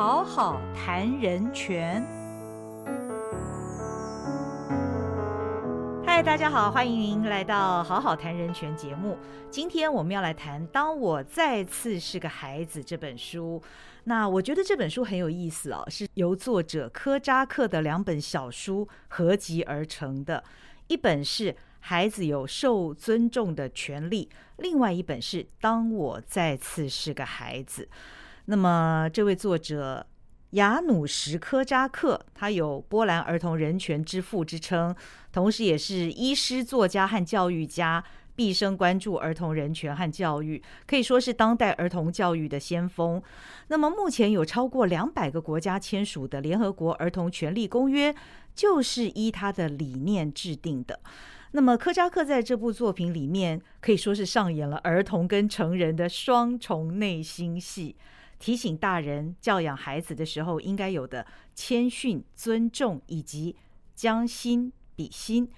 好好谈人权。嗨，大家好，欢迎您来到《好好谈人权》节目。今天我们要来谈《当我再次是个孩子》这本书。那我觉得这本书很有意思哦，是由作者科扎克的两本小书合集而成的。一本是《孩子有受尊重的权利》，另外一本是《当我再次是个孩子》。那么这位作者。雅努什科扎克，他有波兰儿童人权之父之称，同时也是医师、作家和教育家，毕生关注儿童人权和教育，可以说是当代儿童教育的先锋。那么，目前有超过两百个国家签署的联合国儿童权利公约，就是依他的理念制定的。那么，科扎克在这部作品里面，可以说是上演了儿童跟成人的双重内心戏。提醒大人教养孩子的时候应该有的谦逊、尊重以及将心比心。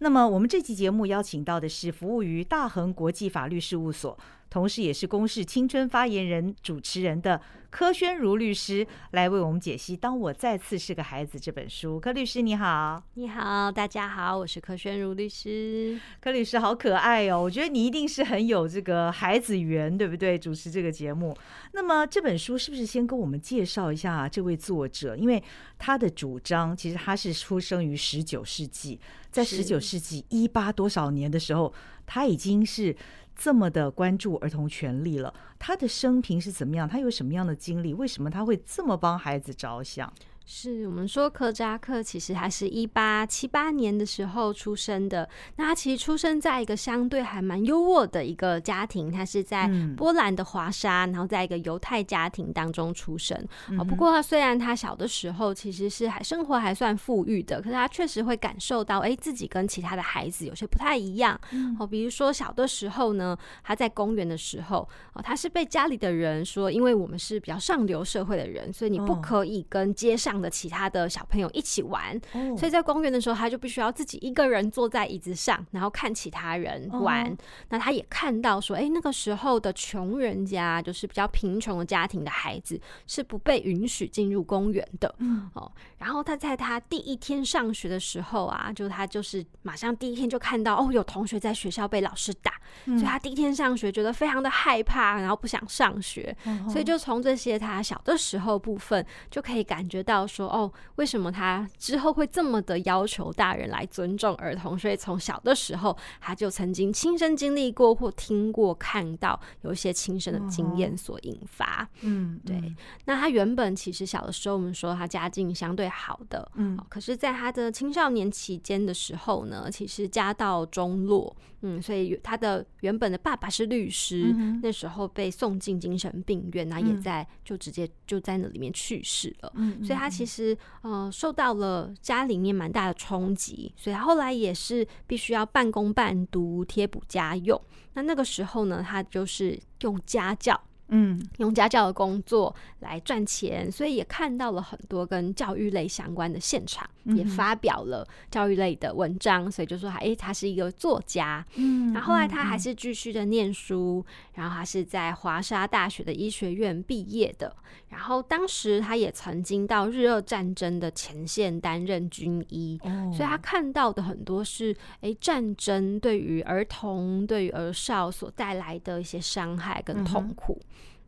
那么，我们这期节目邀请到的是服务于大恒国际法律事务所。同时，也是公视青春发言人、主持人的柯宣如律师来为我们解析《当我再次是个孩子》这本书。柯律师你好，你好，大家好，我是柯宣如律师。柯律师好可爱哦，我觉得你一定是很有这个孩子缘，对不对？主持这个节目。那么这本书是不是先跟我们介绍一下这位作者？因为他的主张其实他是出生于十九世纪，在十九世纪一八多少年的时候，他已经是。这么的关注儿童权利了，他的生平是怎么样？他有什么样的经历？为什么他会这么帮孩子着想？是我们说科扎克其实还是一八七八年的时候出生的。那他其实出生在一个相对还蛮优渥的一个家庭，他是在波兰的华沙，然后在一个犹太家庭当中出生。哦，不过他虽然他小的时候其实是还生活还算富裕的，可是他确实会感受到，哎，自己跟其他的孩子有些不太一样。哦，比如说小的时候呢，他在公园的时候，哦，他是被家里的人说，因为我们是比较上流社会的人，所以你不可以跟街上。的其他的小朋友一起玩，所以在公园的时候，他就必须要自己一个人坐在椅子上，然后看其他人玩。那他也看到说，哎，那个时候的穷人家，就是比较贫穷的家庭的孩子，是不被允许进入公园的。哦，然后他在他第一天上学的时候啊，就他就是马上第一天就看到，哦，有同学在学校被老师打，所以他第一天上学觉得非常的害怕，然后不想上学。所以就从这些他小的时候部分，就可以感觉到。说哦，为什么他之后会这么的要求大人来尊重儿童？所以从小的时候，他就曾经亲身经历过或听过、看到有一些亲身的经验所引发。嗯，对。那他原本其实小的时候，我们说他家境相对好的，嗯，可是在他的青少年期间的时候呢，其实家道中落。嗯，所以他的原本的爸爸是律师，那时候被送进精神病院，那也在就直接就在那里面去世了。嗯，所以他其实呃受到了家里面蛮大的冲击，所以他后来也是必须要半工半读贴补家用。那那个时候呢，他就是用家教。嗯，用家教的工作来赚钱，所以也看到了很多跟教育类相关的现场，也发表了教育类的文章，所以就说，哎，他是一个作家。嗯，然后来他还是继续的念书，然后他是在华沙大学的医学院毕业的，然后当时他也曾经到日俄战争的前线担任军医，所以他看到的很多是，哎，战争对于儿童、对于儿少所带来的一些伤害跟痛苦。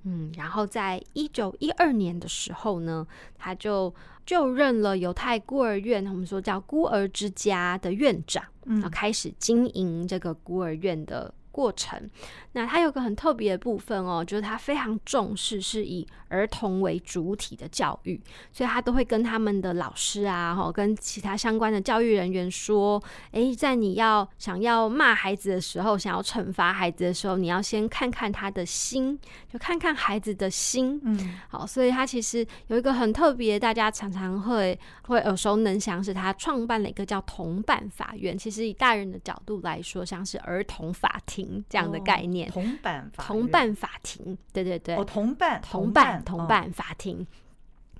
嗯，然后在一九一二年的时候呢，他就就任了犹太孤儿院，我们说叫孤儿之家的院长，然后开始经营这个孤儿院的。过程，那他有个很特别的部分哦，就是他非常重视是以儿童为主体的教育，所以他都会跟他们的老师啊，哈，跟其他相关的教育人员说，诶，在你要想要骂孩子的时候，想要惩罚孩子的时候，你要先看看他的心，就看看孩子的心，嗯，好，所以他其实有一个很特别，大家常常会会耳熟能详，是他创办了一个叫同伴法院，其实以大人的角度来说，像是儿童法庭。这样的概念，同伴法同伴法庭，对对对，哦，同伴同伴同伴法庭。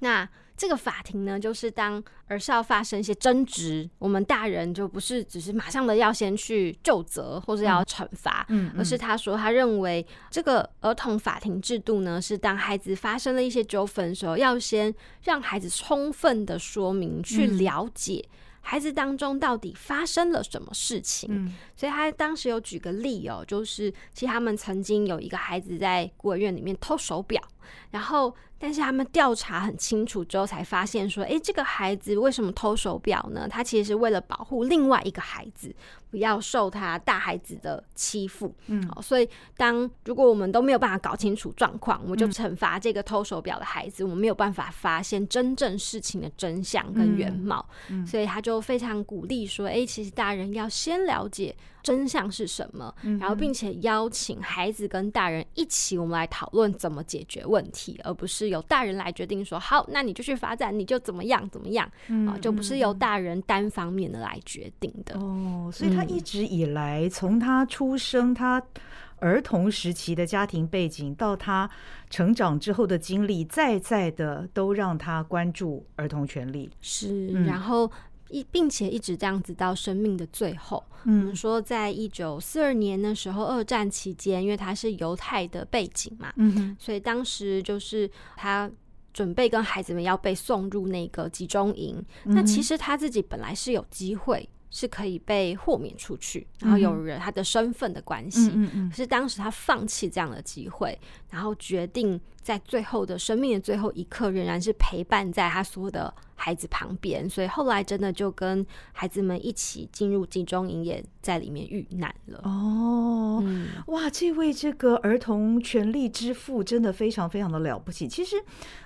那这个法庭呢，就是当儿少发生一些争执，我们大人就不是只是马上的要先去就责或者要惩罚，嗯，而是他说他认为这个儿童法庭制度呢，是当孩子发生了一些纠纷的时候，要先让孩子充分的说明，去了解孩子当中到底发生了什么事情。嗯，所以他当时有举个例哦，就是其实他们曾经有一个孩子在孤儿院里面偷手表，然后。但是他们调查很清楚之后，才发现说，诶，这个孩子为什么偷手表呢？他其实是为了保护另外一个孩子，不要受他大孩子的欺负。嗯，所以当如果我们都没有办法搞清楚状况，我们就惩罚这个偷手表的孩子，我们没有办法发现真正事情的真相跟原貌。所以他就非常鼓励说，诶，其实大人要先了解。真相是什么？然后，并且邀请孩子跟大人一起，我们来讨论怎么解决问题，而不是由大人来决定说好，那你就去发展，你就怎么样怎么样啊，就不是由大人单方面的来决定的。哦，所以他一直以来，从他出生，他儿童时期的家庭背景，到他成长之后的经历，再再的都让他关注儿童权利。是，然后。一，并且一直这样子到生命的最后。嗯，说在一九四二年的时候，二战期间，因为他是犹太的背景嘛，嗯所以当时就是他准备跟孩子们要被送入那个集中营。那其实他自己本来是有机会。是可以被豁免出去，然后有人他的身份的关系，可是当时他放弃这样的机会，然后决定在最后的生命的最后一刻，仍然是陪伴在他所有的孩子旁边，所以后来真的就跟孩子们一起进入集中营，也在里面遇难了。哦，哇，这位这个儿童权利之父真的非常非常的了不起。其实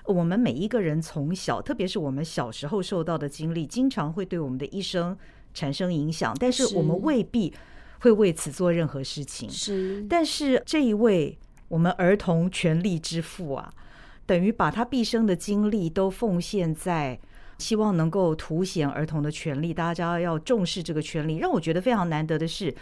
我们每一个人从小，特别是我们小时候受到的经历，经常会对我们的一生。产生影响，但是我们未必会为此做任何事情。是，但是这一位我们儿童权利之父啊，等于把他毕生的精力都奉献在希望能够凸显儿童的权利，大家要重视这个权利。让我觉得非常难得的是，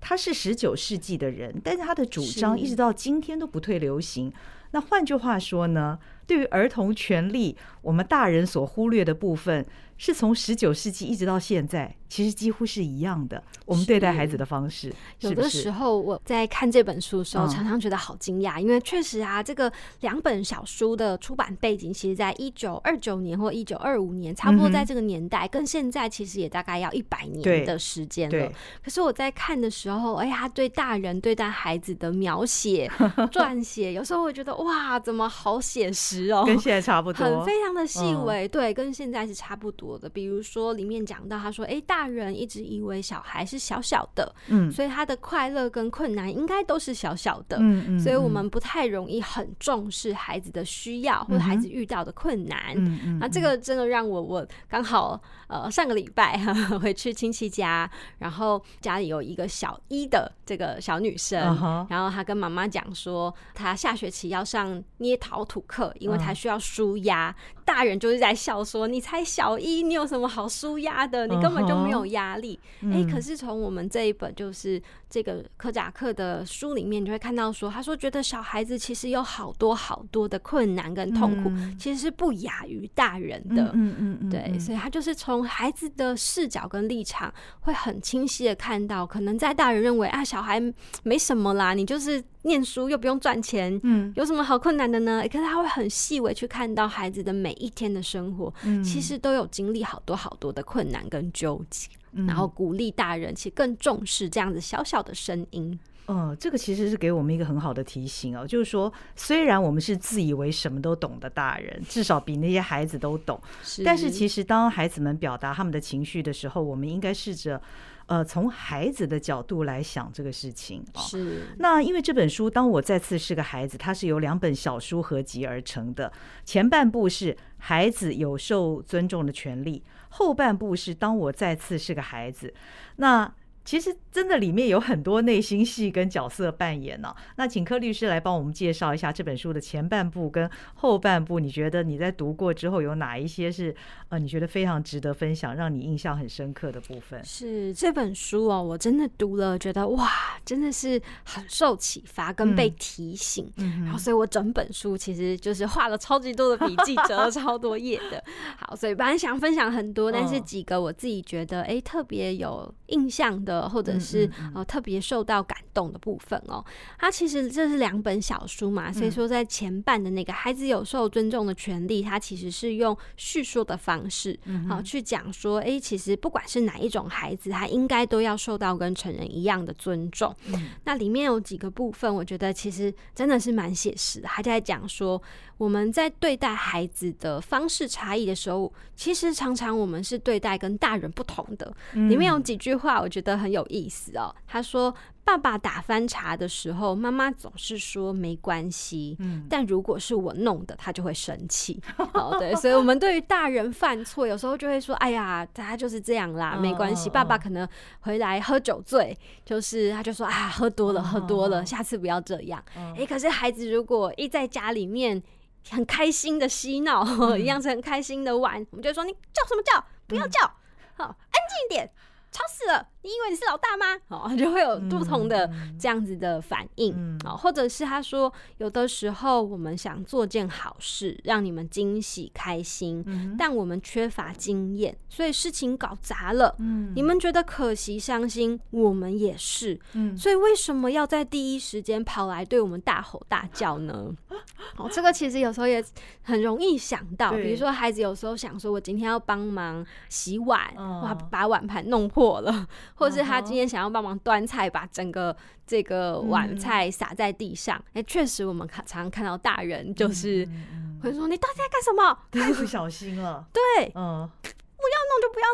他是十九世纪的人，但是他的主张一直到今天都不退流行。那换句话说呢，对于儿童权利，我们大人所忽略的部分。是从十九世纪一直到现在，其实几乎是一样的。我们对待孩子的方式，有的时候我在看这本书的时候，常常觉得好惊讶，因为确实啊，这个两本小书的出版背景，其实在一九二九年或一九二五年，差不多在这个年代，跟现在其实也大概要一百年的时间了。可是我在看的时候，哎呀，对大人对待孩子的描写、撰写，有时候会觉得哇，怎么好写实哦，跟现在差不多，很非常的细微，对，跟现在是差不多。的，比如说里面讲到，他说：“哎，大人一直以为小孩是小小的，嗯，所以他的快乐跟困难应该都是小小的，嗯嗯，所以我们不太容易很重视孩子的需要或者孩子遇到的困难，嗯嗯，那这个真的让我我刚好呃上个礼拜 回去亲戚家，然后家里有一个小一的这个小女生，然后她跟妈妈讲说，她下学期要上捏陶土课，因为它需要舒压，大人就是在笑说，你才小一。你有什么好舒压的？你根本就没有压力。哎，可是从我们这一本就是这个科甲克的书里面，就会看到说，他说觉得小孩子其实有好多好多的困难跟痛苦，其实是不亚于大人的。嗯嗯嗯，对，所以他就是从孩子的视角跟立场，会很清晰的看到，可能在大人认为啊，小孩没什么啦，你就是。念书又不用赚钱，嗯，有什么好困难的呢？可是他会很细微去看到孩子的每一天的生活，嗯，其实都有经历好多好多的困难跟纠结，然后鼓励大人其实更重视这样子小小的声音。嗯，这个其实是给我们一个很好的提醒哦，就是说，虽然我们是自以为什么都懂的大人，至少比那些孩子都懂，但是其实当孩子们表达他们的情绪的时候，我们应该试着。呃，从孩子的角度来想这个事情啊，是那因为这本书《当我再次是个孩子》，它是由两本小书合集而成的。前半部是孩子有受尊重的权利，后半部是当我再次是个孩子。那其实真的里面有很多内心戏跟角色扮演呢。那请柯律师来帮我们介绍一下这本书的前半部跟后半部，你觉得你在读过之后有哪一些是呃你觉得非常值得分享，让你印象很深刻的部分？是这本书哦，我真的读了，觉得哇，真的是很受启发跟被提醒。然后，所以我整本书其实就是画了超级多的笔记，折了超多页的。好，所以本来想分享很多，但是几个我自己觉得哎特别有印象的。或者是呃特别受到感动的部分哦，它其实这是两本小书嘛，所以说在前半的那个孩子有受尊重的权利，它其实是用叙说的方式，好去讲说，哎，其实不管是哪一种孩子，他应该都要受到跟成人一样的尊重。那里面有几个部分，我觉得其实真的是蛮写实的，还在讲说。我们在对待孩子的方式差异的时候，其实常常我们是对待跟大人不同的。里面有几句话，我觉得很有意思哦。他说：“爸爸打翻茶的时候，妈妈总是说没关系，嗯但如果是我弄的，他就会生气。”哦，对，所以我们对于大人犯错，有时候就会说：“哎呀，他就是这样啦，没关系。”爸爸可能回来喝酒醉，就是他就说：“啊，喝多了，喝多了，下次不要这样。”哎，可是孩子如果一在家里面，很开心的嬉闹，一样是很开心的玩。我们就说你叫什么叫？不要叫，好，安静一点。吵死了！你以为你是老大吗？哦，就会有不同的这样子的反应哦，或者是他说，有的时候我们想做件好事，让你们惊喜开心，但我们缺乏经验，所以事情搞砸了。嗯，你们觉得可惜伤心，我们也是。嗯，所以为什么要在第一时间跑来对我们大吼大叫呢？哦，这个其实有时候也很容易想到，比如说孩子有时候想说，我今天要帮忙洗碗，哇，把碗盘弄。破了，或是他今天想要帮忙端菜，把整个这个碗菜撒在地上。哎，确实，我们看常常看到大人就是会说：“你到底在干什么？”太不小心了。对，嗯。不要弄就不要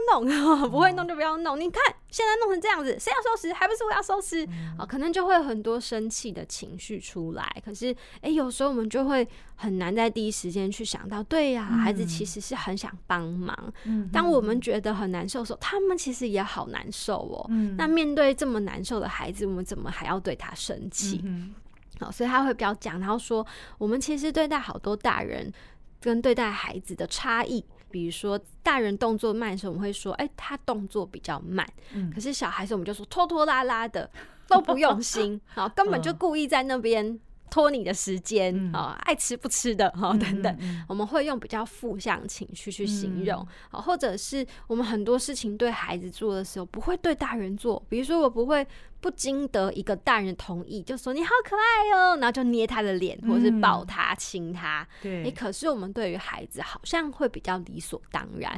弄，不会弄就不要弄。你看现在弄成这样子，谁要收拾？还不是我要收拾啊？可能就会有很多生气的情绪出来。可是，哎，有时候我们就会很难在第一时间去想到，对呀，孩子其实是很想帮忙。当我们觉得很难受的时候，他们其实也好难受哦。那面对这么难受的孩子，我们怎么还要对他生气？好，所以他会比较讲，然后说，我们其实对待好多大人跟对待孩子的差异。比如说，大人动作慢的时候，我们会说：“哎，他动作比较慢。”嗯，可是小孩子，我们就说拖拖拉拉的，都不用心，好，根本就故意在那边拖你的时间，啊，爱吃不吃的，哈，等等，我们会用比较负向情绪去形容，哦，或者是我们很多事情对孩子做的时候，不会对大人做，比如说我不会。不经得一个大人同意，就说你好可爱哦，然后就捏他的脸，或者是抱他、亲他。对，可是我们对于孩子好像会比较理所当然。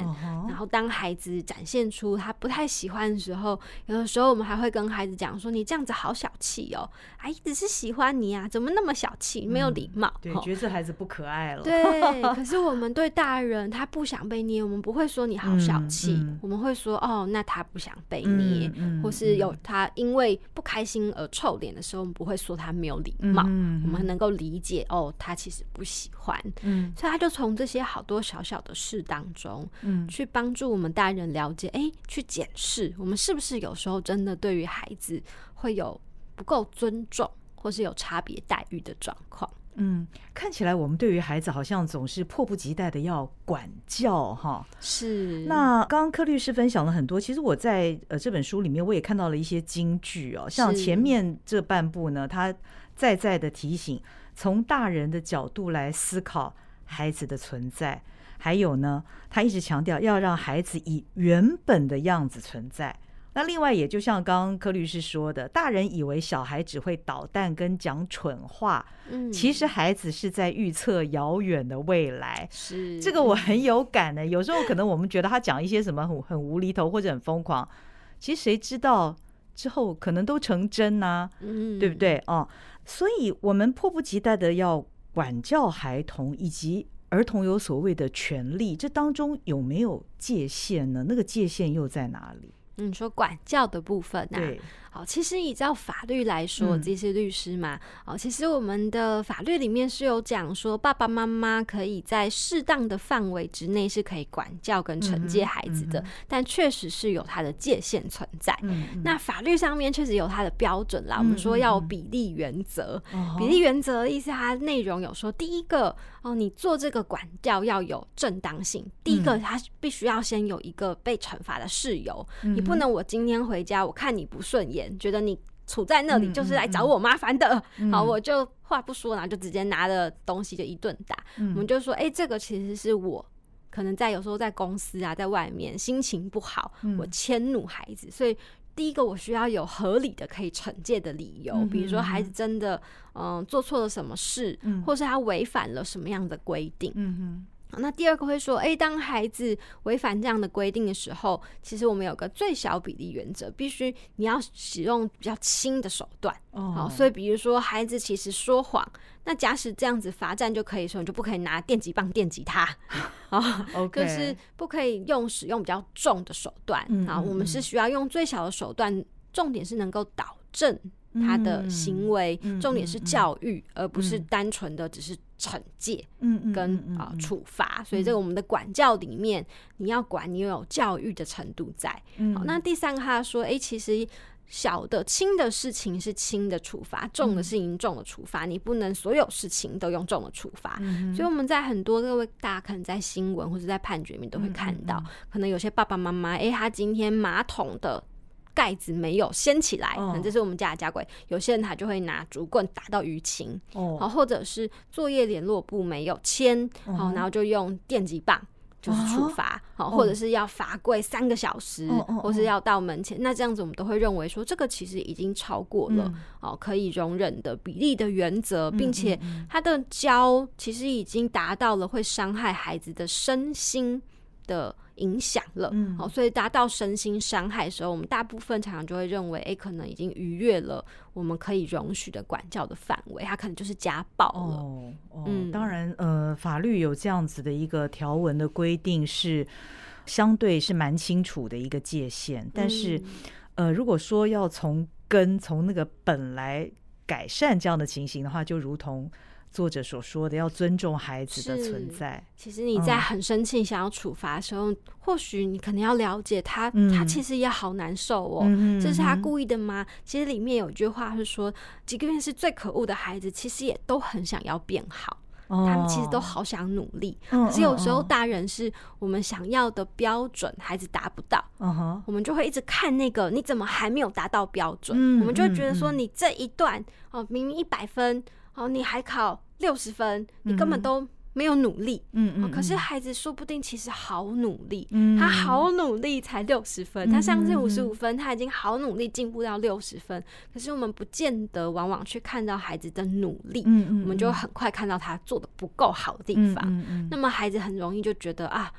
然后当孩子展现出他不太喜欢的时候，有的时候我们还会跟孩子讲说：“你这样子好小气哦，阿姨只是喜欢你啊，怎么那么小气，没有礼貌？”对，觉得这孩子不可爱了。对，可是我们对大人，他不想被捏，我们不会说你好小气，我们会说：“哦，那他不想被捏，或是有他因为。”不开心而臭脸的时候，我们不会说他没有礼貌，我们能够理解哦，他其实不喜欢，嗯，所以他就从这些好多小小的事当中，嗯，去帮助我们大人了解，哎，去检视我们是不是有时候真的对于孩子会有不够尊重，或是有差别待遇的状况。嗯，看起来我们对于孩子好像总是迫不及待的要管教哈。是。那刚刚柯律师分享了很多，其实我在呃这本书里面我也看到了一些金句哦，像前面这半部呢，他再再的提醒，从大人的角度来思考孩子的存在，还有呢，他一直强调要让孩子以原本的样子存在。那另外，也就像刚刚柯律师说的，大人以为小孩只会捣蛋跟讲蠢话，嗯，其实孩子是在预测遥远的未来。是这个我很有感的。有时候可能我们觉得他讲一些什么很很无厘头或者很疯狂，其实谁知道之后可能都成真呢？嗯，对不对？哦，所以我们迫不及待的要管教孩童，以及儿童有所谓的权利，这当中有没有界限呢？那个界限又在哪里？你说管教的部分啊，好，其实依照法律来说，这些律师嘛，哦，其实我们的法律里面是有讲说，爸爸妈妈可以在适当的范围之内是可以管教跟惩戒孩子的，但确实是有它的界限存在。那法律上面确实有它的标准啦，我们说要比例原则，比例原则的意思，它内容有说，第一个哦，你做这个管教要有正当性，第一个它必须要先有一个被惩罚的事由，你不能我今天回家我看你不顺眼，觉得你处在那里就是来找我麻烦的，好，我就话不说，然后就直接拿了东西就一顿打。我们就说，哎，这个其实是我可能在有时候在公司啊，在外面心情不好，我迁怒孩子，所以。第一个，我需要有合理的可以惩戒的理由，比如说孩子真的嗯做错了什么事，或是他违反了什么样的规定。那第二个会说，哎，当孩子违反这样的规定的时候，其实我们有个最小比例原则，必须你要使用比较轻的手段。哦，所以比如说孩子其实说谎。那假使这样子罚站就可以说，你就不可以拿电击棒电击他啊，可是不可以用使用比较重的手段啊。我们是需要用最小的手段，重点是能够导正他的行为，重点是教育，而不是单纯的只是惩戒，嗯跟啊处罚。所以这个我们的管教里面，你要管你有教育的程度在。好，那第三个他说，哎，其实。小的轻的事情是轻的处罚，重的事情重的处罚。你不能所有事情都用重的处罚。所以我们在很多各位大家可能在新闻或者在判决里面都会看到，可能有些爸爸妈妈，哎，他今天马桶的盖子没有掀起来，这是我们家的家规。有些人他就会拿竹棍打到淤青，哦，或者是作业联络簿没有签，好，然后就用电击棒。就是处罚，好，或者是要罚跪三个小时，或是要到门前，那这样子我们都会认为说，这个其实已经超过了哦可以容忍的比例的原则，并且他的教其实已经达到了会伤害孩子的身心的。影响了，好，所以达到身心伤害的时候，我们大部分常常就会认为，哎，可能已经逾越了我们可以容许的管教的范围，他可能就是家暴了。哦，嗯，当然，呃，法律有这样子的一个条文的规定，是相对是蛮清楚的一个界限。但是，呃，如果说要从根从那个本来改善这样的情形的话，就如同。作者所说的要尊重孩子的存在。其实你在很生气想要处罚的时候，或许你可能要了解他，他其实也好难受哦。这是他故意的吗？其实里面有一句话是说，即便是最可恶的孩子，其实也都很想要变好。他们其实都好想努力，可是有时候大人是我们想要的标准，孩子达不到，我们就会一直看那个你怎么还没有达到标准？我们就会觉得说你这一段哦，明明一百分。哦，你还考六十分，你根本都没有努力。嗯嗯。可是孩子说不定其实好努力，他好努力才六十分，他上次五十五分，他已经好努力进步到六十分。可是我们不见得往往去看到孩子的努力，嗯我们就很快看到他做的不够好的地方。那么孩子很容易就觉得啊。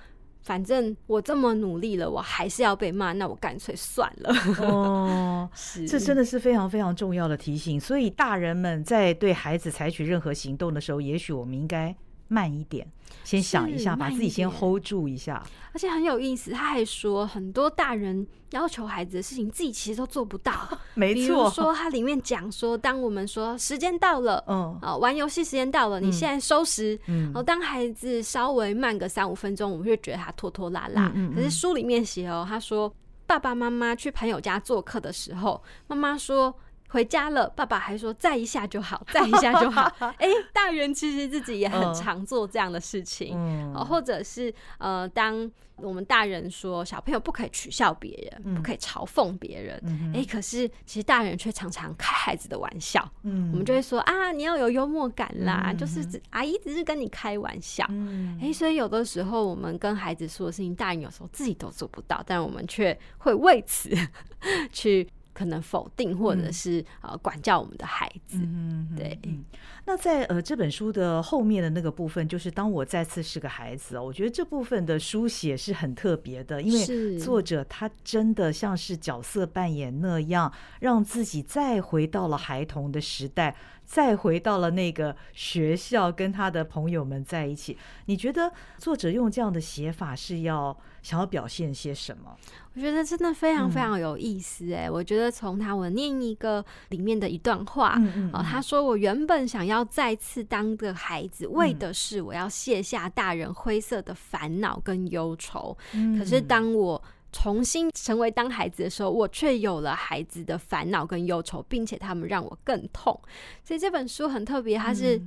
反正我这么努力了，我还是要被骂，那我干脆算了。哦，这真的是非常非常重要的提醒。所以大人们在对孩子采取任何行动的时候，也许我们应该。慢一点，先想一下，把自己先 hold 住一下。而且很有意思，他还说很多大人要求孩子的事情，自己其实都做不到。没错，比如说他里面讲说，当我们说时间到了，嗯，啊，玩游戏时间到了，你现在收拾。嗯，然后当孩子稍微慢个三五分钟，我们会觉得他拖拖拉拉。嗯，可是书里面写哦，他说爸爸妈妈去朋友家做客的时候，妈妈说。回家了，爸爸还说再一下就好，再一下就好。哎，大人其实自己也很常做这样的事情，嗯，或者是呃，当我们大人说小朋友不可以取笑别人，不可以嘲讽别人，哎，可是其实大人却常常开孩子的玩笑，嗯，我们就会说啊，你要有幽默感啦，就是阿姨只是跟你开玩笑，哎，所以有的时候我们跟孩子说的事情，大人有时候自己都做不到，但我们却会为此 去。可能否定或者是呃管教我们的孩子，嗯对。那在呃这本书的后面的那个部分，就是当我再次是个孩子哦，我觉得这部分的书写是很特别的，因为作者他真的像是角色扮演那样，让自己再回到了孩童的时代。再回到了那个学校，跟他的朋友们在一起。你觉得作者用这样的写法是要想要表现些什么？我觉得真的非常非常有意思哎！我觉得从他我念一个里面的一段话哦，他说：“我原本想要再次当个孩子，为的是我要卸下大人灰色的烦恼跟忧愁。可是当我重新成为当孩子的时候，我却有了孩子的烦恼跟忧愁，并且他们让我更痛。所以这本书很特别，它是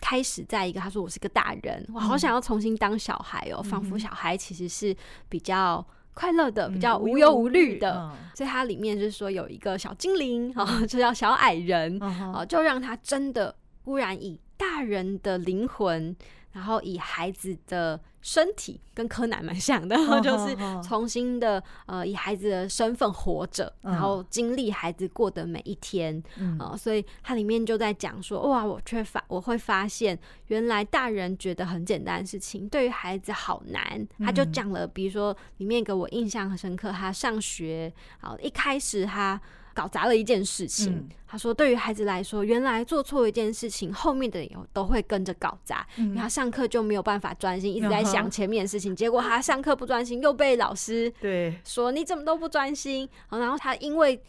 开始在一个他说我是个大人，我好想要重新当小孩哦，仿佛小孩其实是比较。”快乐的，比较无忧无虑的，所以它里面就是说有一个小精灵啊，就叫小矮人啊，就让他真的忽然以大人的灵魂。然后以孩子的身体跟柯南蛮像的，就是重新的呃以孩子的身份活着，然后经历孩子过的每一天啊，所以它里面就在讲说，哇，我却发我会发现，原来大人觉得很简单的事情，对于孩子好难。他就讲了，比如说里面给我印象很深刻，他上学好，一开始他。搞砸了一件事情，他说：“对于孩子来说，原来做错一件事情，后面的人都会跟着搞砸。他上课就没有办法专心，一直在想前面的事情。结果他上课不专心，又被老师对说你怎么都不专心。然后他因为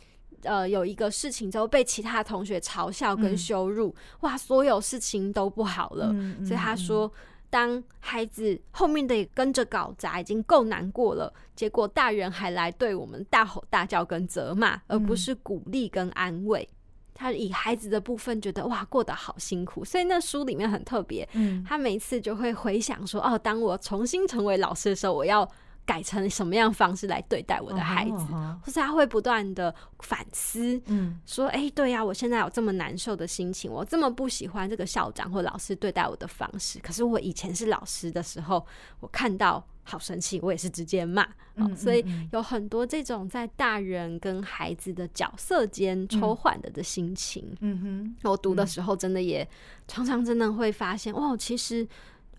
呃有一个事情之后被其他同学嘲笑跟羞辱，哇，所有事情都不好了。所以他说。”当孩子后面的也跟着搞砸，已经够难过了，结果大人还来对我们大吼大叫跟责骂，而不是鼓励跟安慰。他以孩子的部分觉得哇，过得好辛苦，所以那书里面很特别。嗯，他每次就会回想说，哦，当我重新成为老师的时候，我要。改成什么样方式来对待我的孩子，或是他会不断的反思，嗯，说，哎，对呀，我现在有这么难受的心情，我这么不喜欢这个校长或老师对待我的方式，可是我以前是老师的时候，我看到好生气，我也是直接骂，所以有很多这种在大人跟孩子的角色间抽换的的心情，嗯哼，我读的时候真的也常常真的会发现，哇，其实。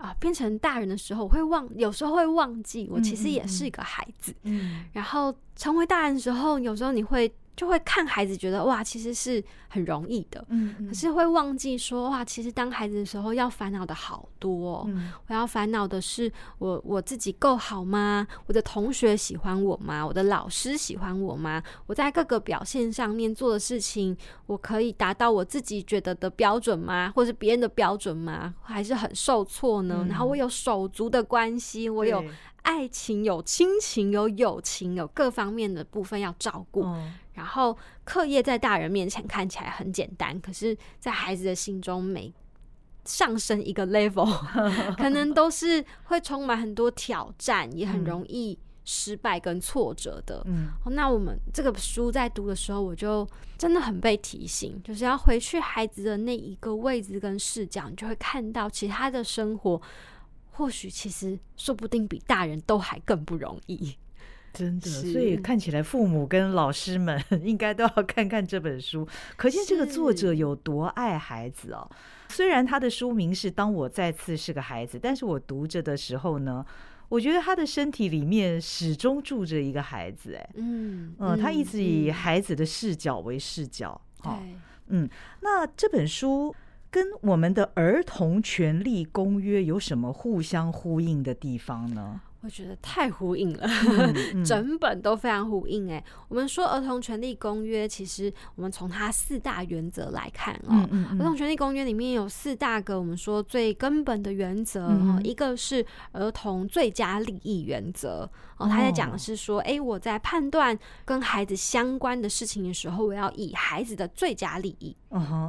啊，变成大人的时候，我会忘，有时候会忘记，我其实也是一个孩子。嗯，然后成为大人的时候，有时候你会。就会看孩子，觉得哇，其实是很容易的，嗯，可是会忘记说哇，其实当孩子的时候要烦恼的好多。嗯，我要烦恼的是我我自己够好吗？我的同学喜欢我吗？我的老师喜欢我吗？我在各个表现上面做的事情，我可以达到我自己觉得的标准吗？或是别人的标准吗？还是很受挫呢？然后我有手足的关系，我有。爱情有亲情，有友情，有各方面的部分要照顾。然后课业在大人面前看起来很简单，可是，在孩子的心中，每上升一个 level，可能都是会充满很多挑战，也很容易失败跟挫折的。嗯，那我们这个书在读的时候，我就真的很被提醒，就是要回去孩子的那一个位置跟视角，你就会看到其他的生活。或许其实说不定比大人都还更不容易，真的。所以看起来父母跟老师们 应该都要看看这本书，可见这个作者有多爱孩子哦。虽然他的书名是《当我再次是个孩子》，但是我读着的时候呢，我觉得他的身体里面始终住着一个孩子。哎，嗯嗯，他一直以孩子的视角为视角。对，嗯，那这本书。跟我们的儿童权利公约有什么互相呼应的地方呢？我觉得太呼应了，整本都非常呼应。哎，我们说儿童权利公约，其实我们从它四大原则来看哦，儿童权利公约里面有四大个我们说最根本的原则哦，一个是儿童最佳利益原则哦，他在讲的是说，哎，我在判断跟孩子相关的事情的时候，我要以孩子的最佳利益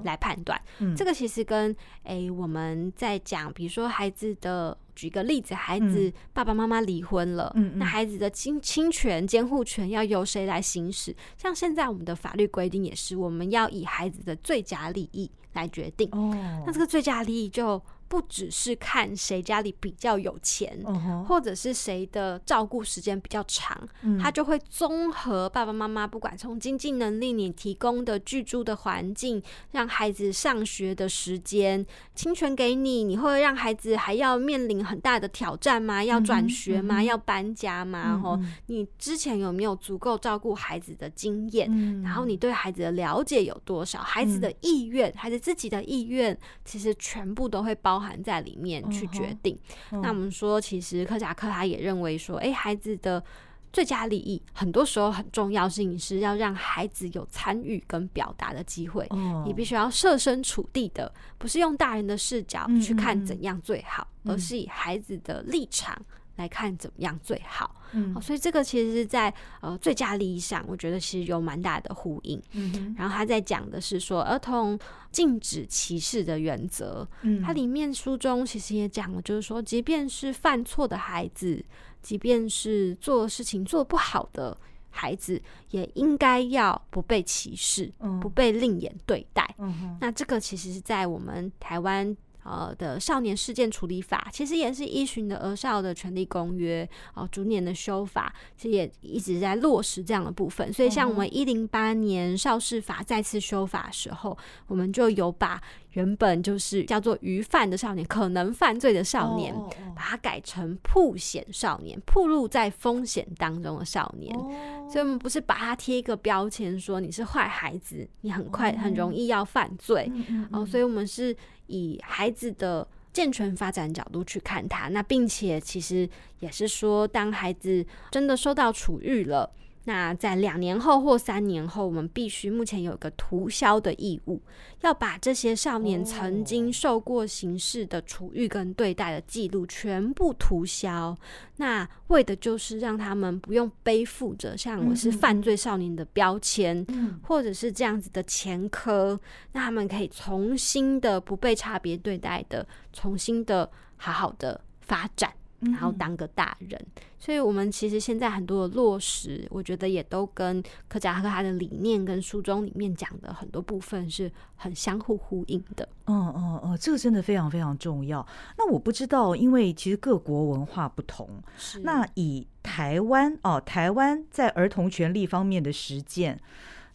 来判断。这个其实跟哎我们在讲，比如说孩子的。举个例子，孩子爸爸妈妈离婚了，那孩子的侵侵权、监护权要由谁来行使？像现在我们的法律规定也是，我们要以孩子的最佳利益来决定。哦，那这个最佳利益就不只是看谁家里比较有钱，或者是谁的照顾时间比较长，他就会综合爸爸妈妈不管从经济能力、你提供的居住的环境、让孩子上学的时间，侵权给你，你会让孩子还要面临很大的挑战吗？要转学吗？要搬家吗？然后你之前有没有足够照顾孩子的经验？然后你对孩子的了解有多少？孩子的意愿，孩子自己的意愿，其实全部都会包含在里面去决定。那我们说，其实克贾克他也认为说，哎，孩子的最佳利益，很多时候很重要，是你是要让孩子有参与跟表达的机会。你必须要设身处地的，不是用大人的视角去看怎样最好，而是以孩子的立场。来看怎么样最好，嗯，所以这个其实是在呃最佳利益上，我觉得其实有蛮大的呼应。嗯，然后他在讲的是说儿童禁止歧视的原则，嗯，它里面书中其实也讲了，就是说，即便是犯错的孩子，即便是做事情做不好的孩子，也应该要不被歧视，不被另眼对待。嗯那这个其实是在我们台湾。呃的少年事件处理法，其实也是依循的儿少的权利公约哦，逐年的修法，其实也一直在落实这样的部分。所以，像我们一零八年少事法再次修法的时候，我们就有把。原本就是叫做余犯的少年，可能犯罪的少年，把它改成曝险少年，暴露在风险当中的少年。所以，我们不是把它贴一个标签，说你是坏孩子，你很快很容易要犯罪哦。所以，我们是以孩子的健全发展角度去看他。那并且，其实也是说，当孩子真的受到处遇了。那在两年后或三年后，我们必须目前有一个涂销的义务，要把这些少年曾经受过刑事的处遇跟对待的记录全部涂销。那为的就是让他们不用背负着像我是犯罪少年的标签，或者是这样子的前科，那他们可以重新的不被差别对待的，重新的好好的发展。然后当个大人，所以我们其实现在很多的落实，我觉得也都跟科贾克他的理念跟书中里面讲的很多部分是很相互呼应的。嗯嗯嗯，这个真的非常非常重要。那我不知道，因为其实各国文化不同，那以台湾哦，台湾在儿童权利方面的实践。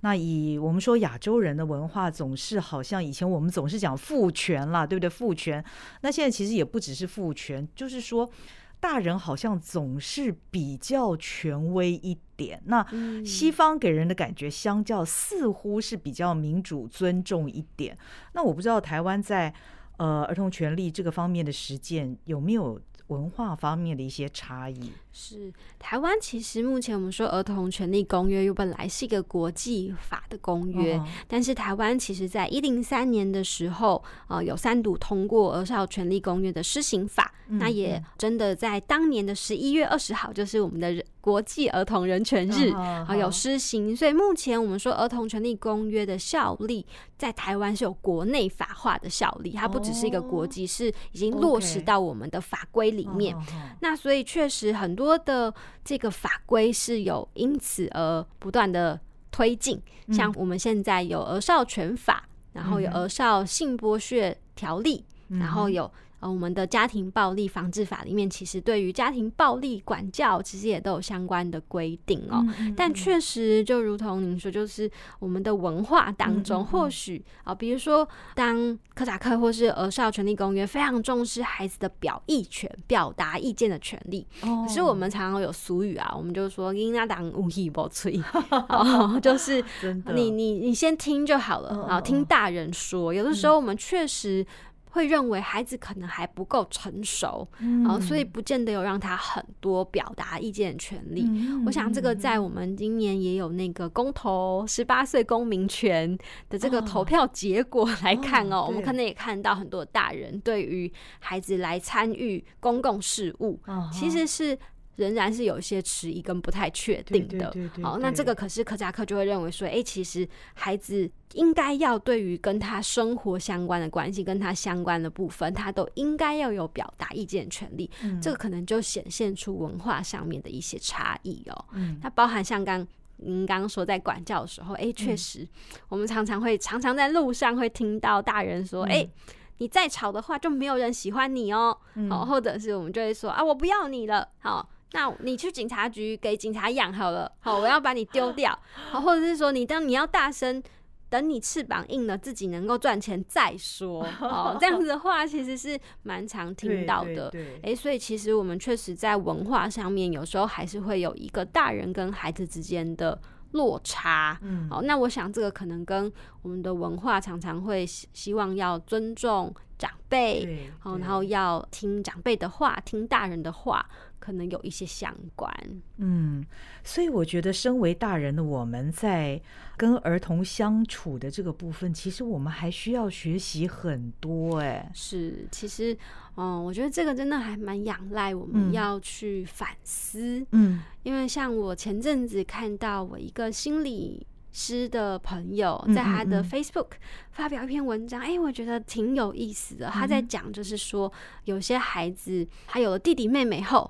那以我们说亚洲人的文化，总是好像以前我们总是讲父权啦，对不对？父权。那现在其实也不只是父权，就是说大人好像总是比较权威一点。那西方给人的感觉，相较似乎是比较民主、尊重一点。那我不知道台湾在呃儿童权利这个方面的实践有没有文化方面的一些差异？是台湾，其实目前我们说《儿童权利公约》又本来是一个国际法的公约，但是台湾其实在一零三年的时候，呃，有三读通过《儿少权利公约》的施行法，那也真的在当年的十一月二十号，就是我们的国际儿童人权日啊，有施行。所以目前我们说《儿童权利公约》的效力在台湾是有国内法化的效力，它不只是一个国际，是已经落实到我们的法规里面。那所以确实很多。多的这个法规是有因此而不断的推进，像我们现在有儿少权法，然后有儿少性剥削条例，然后有。呃，我们的家庭暴力防治法里面，其实对于家庭暴力管教，其实也都有相关的规定哦。但确实，就如同您说，就是我们的文化当中，或许啊，比如说，当科扎克或是儿少权利公约非常重视孩子的表意权、表达意见的权利，可是我们常常有俗语啊，我们就说“因那当无义不吹”，就是你你你先听就好了，然后听大人说。有的时候，我们确实。会认为孩子可能还不够成熟，啊，所以不见得有让他很多表达意见的权利。我想这个在我们今年也有那个公投十八岁公民权的这个投票结果来看哦，我们可能也看到很多大人对于孩子来参与公共事务，其实是。仍然是有一些迟疑跟不太确定的。好，那这个可是科扎克就会认为说，哎，其实孩子应该要对于跟他生活相关的关系、跟他相关的部分，他都应该要有表达意见权利。这个可能就显现出文化上面的一些差异哦。嗯，它包含像刚您刚刚说在管教的时候，哎，确实我们常常会常常在路上会听到大人说，哎。你再吵的话就没有人喜欢你哦。好，或者是我们就会说啊，我不要你了。好，那你去警察局给警察养好了。好，我要把你丢掉。好，或者是说你当你要大声。等你翅膀硬了，自己能够赚钱再说。哦，这样子的话其实是蛮常听到的。哎，所以其实我们确实在文化上面，有时候还是会有一个大人跟孩子之间的落差。嗯，好，那我想这个可能跟我们的文化常常会希望要尊重长辈，哦，然后要听长辈的话，听大人的话。可能有一些相关，嗯，所以我觉得，身为大人的我们在跟儿童相处的这个部分，其实我们还需要学习很多。哎，是，其实，嗯，我觉得这个真的还蛮仰赖我们要去反思，嗯，因为像我前阵子看到我一个心理师的朋友在他的 Facebook 发表一篇文章，哎，我觉得挺有意思的。他在讲，就是说有些孩子他有了弟弟妹妹后。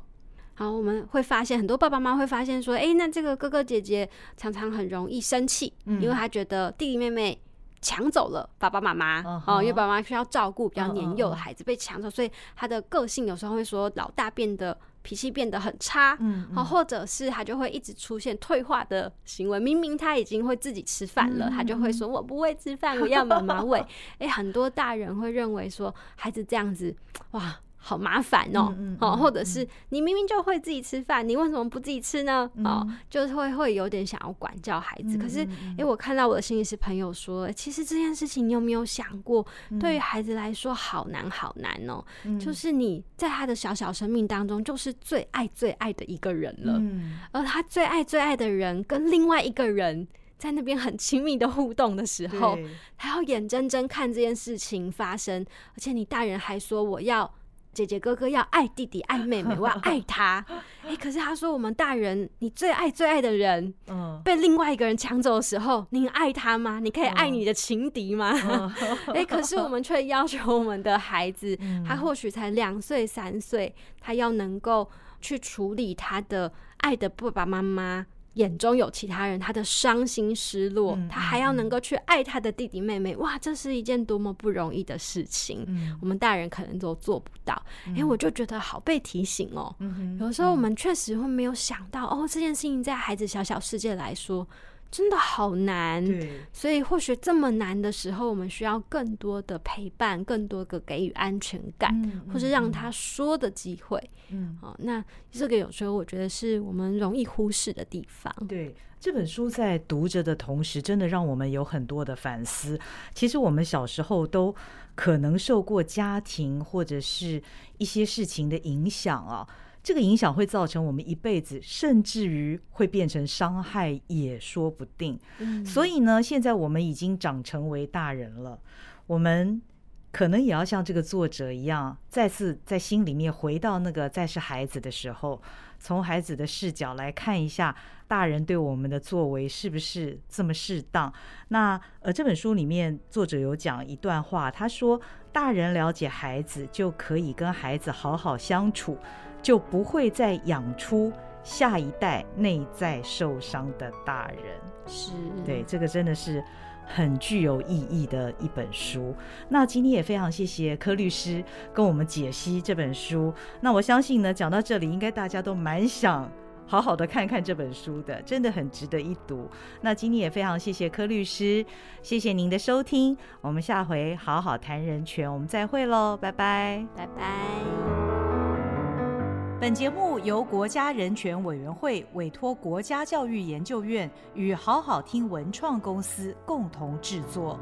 好，我们会发现很多爸爸妈妈会发现说，哎，那这个哥哥姐姐常常很容易生气，因为他觉得弟弟妹妹抢走了爸爸妈妈哦，因为爸爸妈妈需要照顾比较年幼的孩子被抢走，所以他的个性有时候会说老大变得脾气变得很差，嗯，好，或者是他就会一直出现退化的行为，明明他已经会自己吃饭了，他就会说我不会吃饭，我要妈妈喂。哎，很多大人会认为说孩子这样子，哇。好麻烦哦，好，或者是你明明就会自己吃饭，你为什么不自己吃呢？哦，就是会会有点想要管教孩子。可是，哎，我看到我的心理师朋友说，其实这件事情你有没有想过，对于孩子来说好难好难哦。就是你在他的小小生命当中，就是最爱最爱的一个人了，而他最爱最爱的人跟另外一个人在那边很亲密的互动的时候，还要眼睁睁看这件事情发生，而且你大人还说我要。姐姐哥哥要爱弟弟爱妹妹，我要爱他。哎，可是他说我们大人，你最爱最爱的人，嗯，被另外一个人抢走的时候，你爱他吗？你可以爱你的情敌吗？哎，可是我们却要求我们的孩子，他或许才两岁三岁，他要能够去处理他的爱的爸爸妈妈。眼中有其他人，他的伤心失落，他还要能够去爱他的弟弟妹妹，哇，这是一件多么不容易的事情。我们大人可能都做不到。哎，我就觉得好被提醒哦。有时候我们确实会没有想到，哦，这件事情在孩子小小世界来说。真的好难，所以或许这么难的时候，我们需要更多的陪伴，更多的给予安全感，或是让他说的机会。嗯，好，那这个有时候我觉得是我们容易忽视的地方。对这本书在读着的同时，真的让我们有很多的反思。其实我们小时候都可能受过家庭或者是一些事情的影响啊。这个影响会造成我们一辈子，甚至于会变成伤害，也说不定。所以呢，现在我们已经长成为大人了，我们可能也要像这个作者一样，再次在心里面回到那个再是孩子的时候，从孩子的视角来看一下大人对我们的作为是不是这么适当。那呃，这本书里面作者有讲一段话，他说：“大人了解孩子，就可以跟孩子好好相处。”就不会再养出下一代内在受伤的大人。是对这个真的是很具有意义的一本书。那今天也非常谢谢柯律师跟我们解析这本书。那我相信呢，讲到这里，应该大家都蛮想好好的看看这本书的，真的很值得一读。那今天也非常谢谢柯律师，谢谢您的收听。我们下回好好谈人权，我们再会喽，拜拜，拜拜。本节目由国家人权委员会委托国家教育研究院与好好听文创公司共同制作。